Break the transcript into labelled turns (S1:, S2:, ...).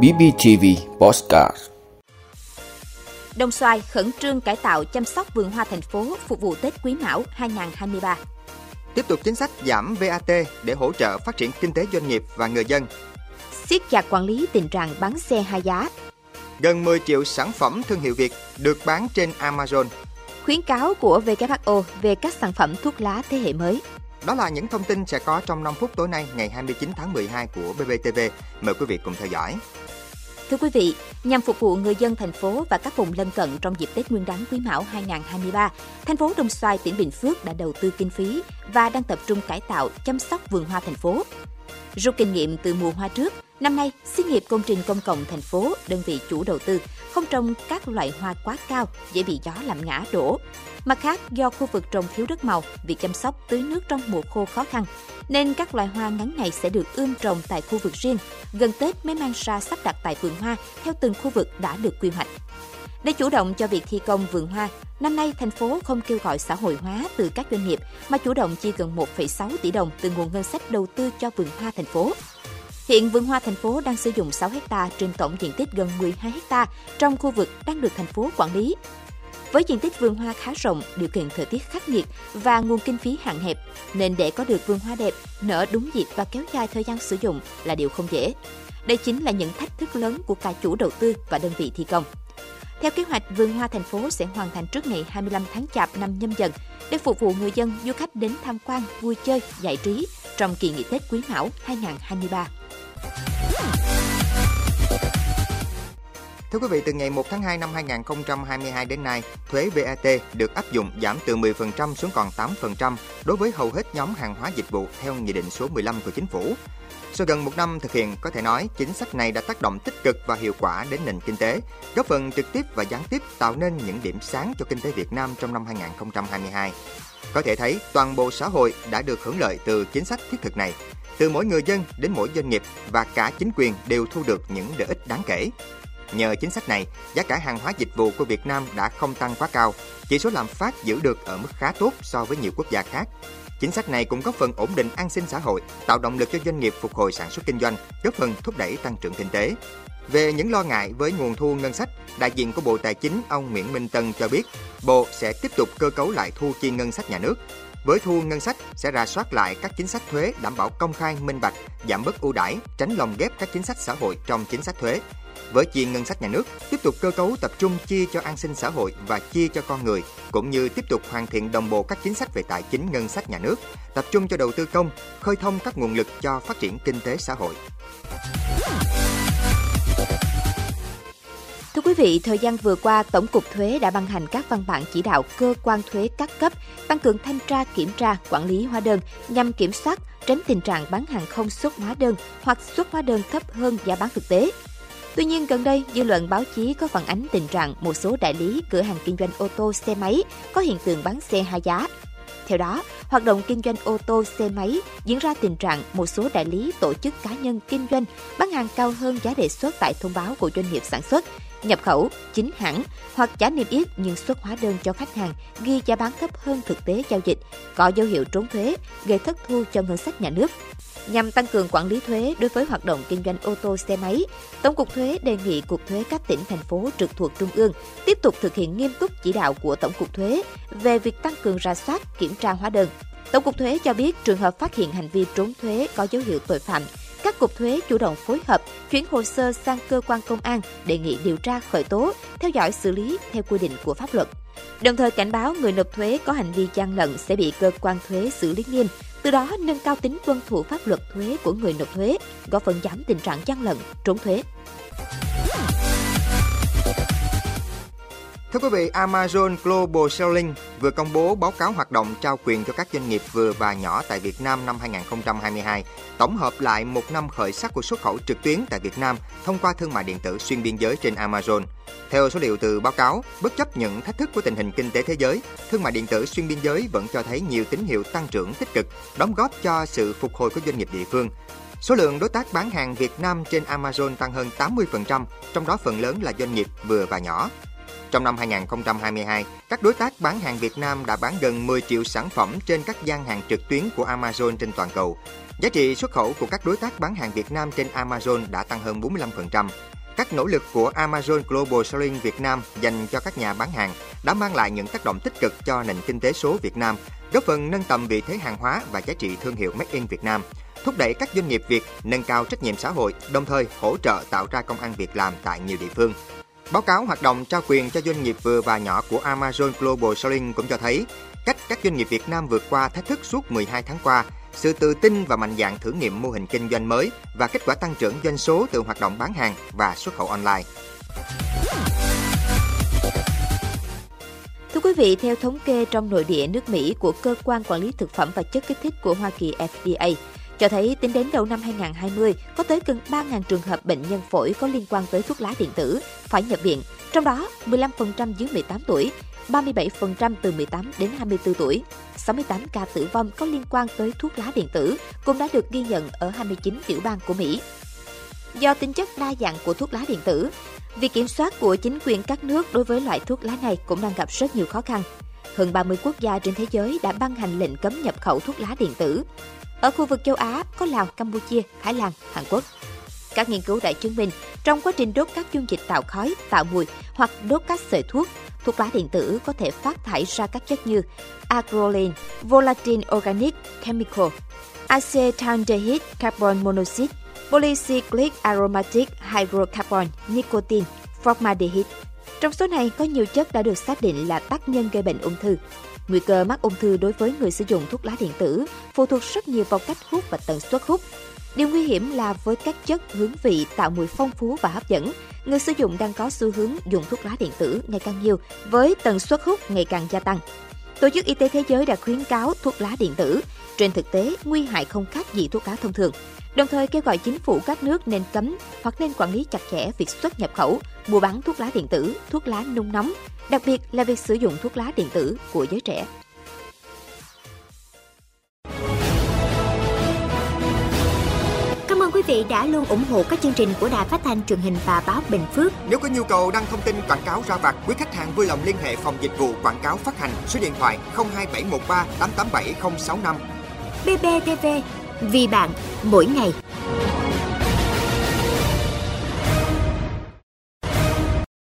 S1: BBTV Postcard
S2: Đồng Xoài khẩn trương cải tạo chăm sóc vườn hoa thành phố phục vụ Tết Quý Mão 2023.
S3: Tiếp tục chính sách giảm VAT để hỗ trợ phát triển kinh tế doanh nghiệp và người dân.
S2: Siết chặt quản lý tình trạng bán xe hai giá.
S3: Gần 10 triệu sản phẩm thương hiệu Việt được bán trên Amazon.
S2: Khuyến cáo của WHO về các sản phẩm thuốc lá thế hệ mới.
S3: Đó là những thông tin sẽ có trong 5 phút tối nay ngày 29 tháng 12 của BBTV. Mời quý vị cùng theo dõi.
S2: Thưa quý vị, nhằm phục vụ người dân thành phố và các vùng lân cận trong dịp Tết Nguyên đán Quý Mão 2023, thành phố Đồng Xoài, tỉnh Bình Phước đã đầu tư kinh phí và đang tập trung cải tạo, chăm sóc vườn hoa thành phố. Rút kinh nghiệm từ mùa hoa trước, năm nay, xí nghiệp công trình công cộng thành phố, đơn vị chủ đầu tư không trồng các loại hoa quá cao, dễ bị gió làm ngã đổ. Mặt khác, do khu vực trồng thiếu đất màu, việc chăm sóc tưới nước trong mùa khô khó khăn, nên các loài hoa ngắn ngày sẽ được ươm trồng tại khu vực riêng, gần Tết mới mang ra sắp đặt tại vườn hoa theo từng khu vực đã được quy hoạch. Để chủ động cho việc thi công vườn hoa, năm nay thành phố không kêu gọi xã hội hóa từ các doanh nghiệp mà chủ động chi gần 1,6 tỷ đồng từ nguồn ngân sách đầu tư cho vườn hoa thành phố. Hiện vườn hoa thành phố đang sử dụng 6 hecta trên tổng diện tích gần 12 hecta trong khu vực đang được thành phố quản lý. Với diện tích vườn hoa khá rộng, điều kiện thời tiết khắc nghiệt và nguồn kinh phí hạn hẹp, nên để có được vườn hoa đẹp, nở đúng dịp và kéo dài thời gian sử dụng là điều không dễ. Đây chính là những thách thức lớn của cả chủ đầu tư và đơn vị thi công. Theo kế hoạch, vườn hoa thành phố sẽ hoàn thành trước ngày 25 tháng Chạp năm nhâm dần để phục vụ người dân, du khách đến tham quan, vui chơi, giải trí trong kỳ nghỉ Tết Quý Mão 2023.
S3: Thưa quý vị, từ ngày 1 tháng 2 năm 2022 đến nay, thuế VAT được áp dụng giảm từ 10% xuống còn 8% đối với hầu hết nhóm hàng hóa dịch vụ theo Nghị định số 15 của Chính phủ. Sau gần một năm thực hiện, có thể nói chính sách này đã tác động tích cực và hiệu quả đến nền kinh tế, góp phần trực tiếp và gián tiếp tạo nên những điểm sáng cho kinh tế Việt Nam trong năm 2022. Có thể thấy toàn bộ xã hội đã được hưởng lợi từ chính sách thiết thực này. Từ mỗi người dân đến mỗi doanh nghiệp và cả chính quyền đều thu được những lợi ích đáng kể. Nhờ chính sách này, giá cả hàng hóa dịch vụ của Việt Nam đã không tăng quá cao, chỉ số lạm phát giữ được ở mức khá tốt so với nhiều quốc gia khác. Chính sách này cũng góp phần ổn định an sinh xã hội, tạo động lực cho doanh nghiệp phục hồi sản xuất kinh doanh, góp phần thúc đẩy tăng trưởng kinh tế. Về những lo ngại với nguồn thu ngân sách, đại diện của Bộ Tài chính ông Nguyễn Minh Tân cho biết, Bộ sẽ tiếp tục cơ cấu lại thu chi ngân sách nhà nước. Với thu ngân sách sẽ rà soát lại các chính sách thuế đảm bảo công khai, minh bạch, giảm bớt ưu đãi, tránh lồng ghép các chính sách xã hội trong chính sách thuế, với chi ngân sách nhà nước, tiếp tục cơ cấu tập trung chi cho an sinh xã hội và chi cho con người, cũng như tiếp tục hoàn thiện đồng bộ các chính sách về tài chính ngân sách nhà nước, tập trung cho đầu tư công, khơi thông các nguồn lực cho phát triển kinh tế xã hội.
S2: Thưa quý vị, thời gian vừa qua, Tổng cục Thuế đã ban hành các văn bản chỉ đạo cơ quan thuế các cấp tăng cường thanh tra, kiểm tra, quản lý hóa đơn nhằm kiểm soát, tránh tình trạng bán hàng không xuất hóa đơn hoặc xuất hóa đơn thấp hơn giá bán thực tế. Tuy nhiên, gần đây, dư luận báo chí có phản ánh tình trạng một số đại lý cửa hàng kinh doanh ô tô xe máy có hiện tượng bán xe hai giá. Theo đó, hoạt động kinh doanh ô tô xe máy diễn ra tình trạng một số đại lý tổ chức cá nhân kinh doanh bán hàng cao hơn giá đề xuất tại thông báo của doanh nghiệp sản xuất, nhập khẩu, chính hãng hoặc trả niêm yết nhưng xuất hóa đơn cho khách hàng ghi giá bán thấp hơn thực tế giao dịch, có dấu hiệu trốn thuế, gây thất thu cho ngân sách nhà nước. Nhằm tăng cường quản lý thuế đối với hoạt động kinh doanh ô tô xe máy, Tổng cục Thuế đề nghị Cục Thuế các tỉnh, thành phố trực thuộc Trung ương tiếp tục thực hiện nghiêm túc chỉ đạo của Tổng cục Thuế về việc tăng cường ra soát, kiểm tra hóa đơn. Tổng cục Thuế cho biết trường hợp phát hiện hành vi trốn thuế có dấu hiệu tội phạm, các cục thuế chủ động phối hợp chuyển hồ sơ sang cơ quan công an đề nghị điều tra khởi tố, theo dõi xử lý theo quy định của pháp luật. Đồng thời cảnh báo người nộp thuế có hành vi gian lận sẽ bị cơ quan thuế xử lý nghiêm, từ đó nâng cao tính tuân thủ pháp luật thuế của người nộp thuế, góp phần giảm tình trạng gian lận, trốn thuế.
S3: Thưa quý vị, Amazon Global Selling vừa công bố báo cáo hoạt động trao quyền cho các doanh nghiệp vừa và nhỏ tại Việt Nam năm 2022, tổng hợp lại một năm khởi sắc của xuất khẩu trực tuyến tại Việt Nam thông qua thương mại điện tử xuyên biên giới trên Amazon. Theo số liệu từ báo cáo, bất chấp những thách thức của tình hình kinh tế thế giới, thương mại điện tử xuyên biên giới vẫn cho thấy nhiều tín hiệu tăng trưởng tích cực, đóng góp cho sự phục hồi của doanh nghiệp địa phương. Số lượng đối tác bán hàng Việt Nam trên Amazon tăng hơn 80%, trong đó phần lớn là doanh nghiệp vừa và nhỏ. Trong năm 2022, các đối tác bán hàng Việt Nam đã bán gần 10 triệu sản phẩm trên các gian hàng trực tuyến của Amazon trên toàn cầu. Giá trị xuất khẩu của các đối tác bán hàng Việt Nam trên Amazon đã tăng hơn 45%. Các nỗ lực của Amazon Global Selling Việt Nam dành cho các nhà bán hàng đã mang lại những tác động tích cực cho nền kinh tế số Việt Nam, góp phần nâng tầm vị thế hàng hóa và giá trị thương hiệu Made in Việt Nam, thúc đẩy các doanh nghiệp Việt nâng cao trách nhiệm xã hội, đồng thời hỗ trợ tạo ra công ăn việc làm tại nhiều địa phương. Báo cáo hoạt động trao quyền cho doanh nghiệp vừa và nhỏ của Amazon Global Selling cũng cho thấy cách các doanh nghiệp Việt Nam vượt qua thách thức suốt 12 tháng qua, sự tự tin và mạnh dạn thử nghiệm mô hình kinh doanh mới và kết quả tăng trưởng doanh số từ hoạt động bán hàng và xuất khẩu online.
S2: Thưa quý vị, theo thống kê trong nội địa nước Mỹ của Cơ quan Quản lý Thực phẩm và Chất kích thích của Hoa Kỳ FDA, cho thấy tính đến đầu năm 2020 có tới gần 3.000 trường hợp bệnh nhân phổi có liên quan tới thuốc lá điện tử phải nhập viện, trong đó 15% dưới 18 tuổi, 37% từ 18 đến 24 tuổi. 68 ca tử vong có liên quan tới thuốc lá điện tử cũng đã được ghi nhận ở 29 tiểu bang của Mỹ. Do tính chất đa dạng của thuốc lá điện tử, việc kiểm soát của chính quyền các nước đối với loại thuốc lá này cũng đang gặp rất nhiều khó khăn. Hơn 30 quốc gia trên thế giới đã ban hành lệnh cấm nhập khẩu thuốc lá điện tử. Ở khu vực châu Á có Lào, Campuchia, Thái Lan, Hàn Quốc. Các nghiên cứu đã chứng minh trong quá trình đốt các dung dịch tạo khói, tạo mùi hoặc đốt các sợi thuốc, thuốc lá điện tử có thể phát thải ra các chất như acrolein, volatile organic chemical, acetaldehyde carbon monoxide, polycyclic aromatic hydrocarbon, nicotine, formaldehyde. Trong số này có nhiều chất đã được xác định là tác nhân gây bệnh ung thư. Nguy cơ mắc ung thư đối với người sử dụng thuốc lá điện tử phụ thuộc rất nhiều vào cách hút và tần suất hút. Điều nguy hiểm là với các chất hướng vị tạo mùi phong phú và hấp dẫn, người sử dụng đang có xu hướng dùng thuốc lá điện tử ngày càng nhiều với tần suất hút ngày càng gia tăng. Tổ chức Y tế Thế giới đã khuyến cáo thuốc lá điện tử. Trên thực tế, nguy hại không khác gì thuốc lá thông thường. Đồng thời kêu gọi chính phủ các nước nên cấm hoặc nên quản lý chặt chẽ việc xuất nhập khẩu, mua bán thuốc lá điện tử, thuốc lá nung nóng, đặc biệt là việc sử dụng thuốc lá điện tử của giới trẻ.
S4: Cảm ơn quý vị đã luôn ủng hộ các chương trình của Đài Phát thanh truyền hình và báo Bình Phước.
S3: Nếu có nhu cầu đăng thông tin quảng cáo ra vặt, quý khách hàng vui lòng liên hệ phòng dịch vụ quảng cáo phát hành số điện thoại 02713 887065.
S4: BBTV, vì bạn, mỗi ngày.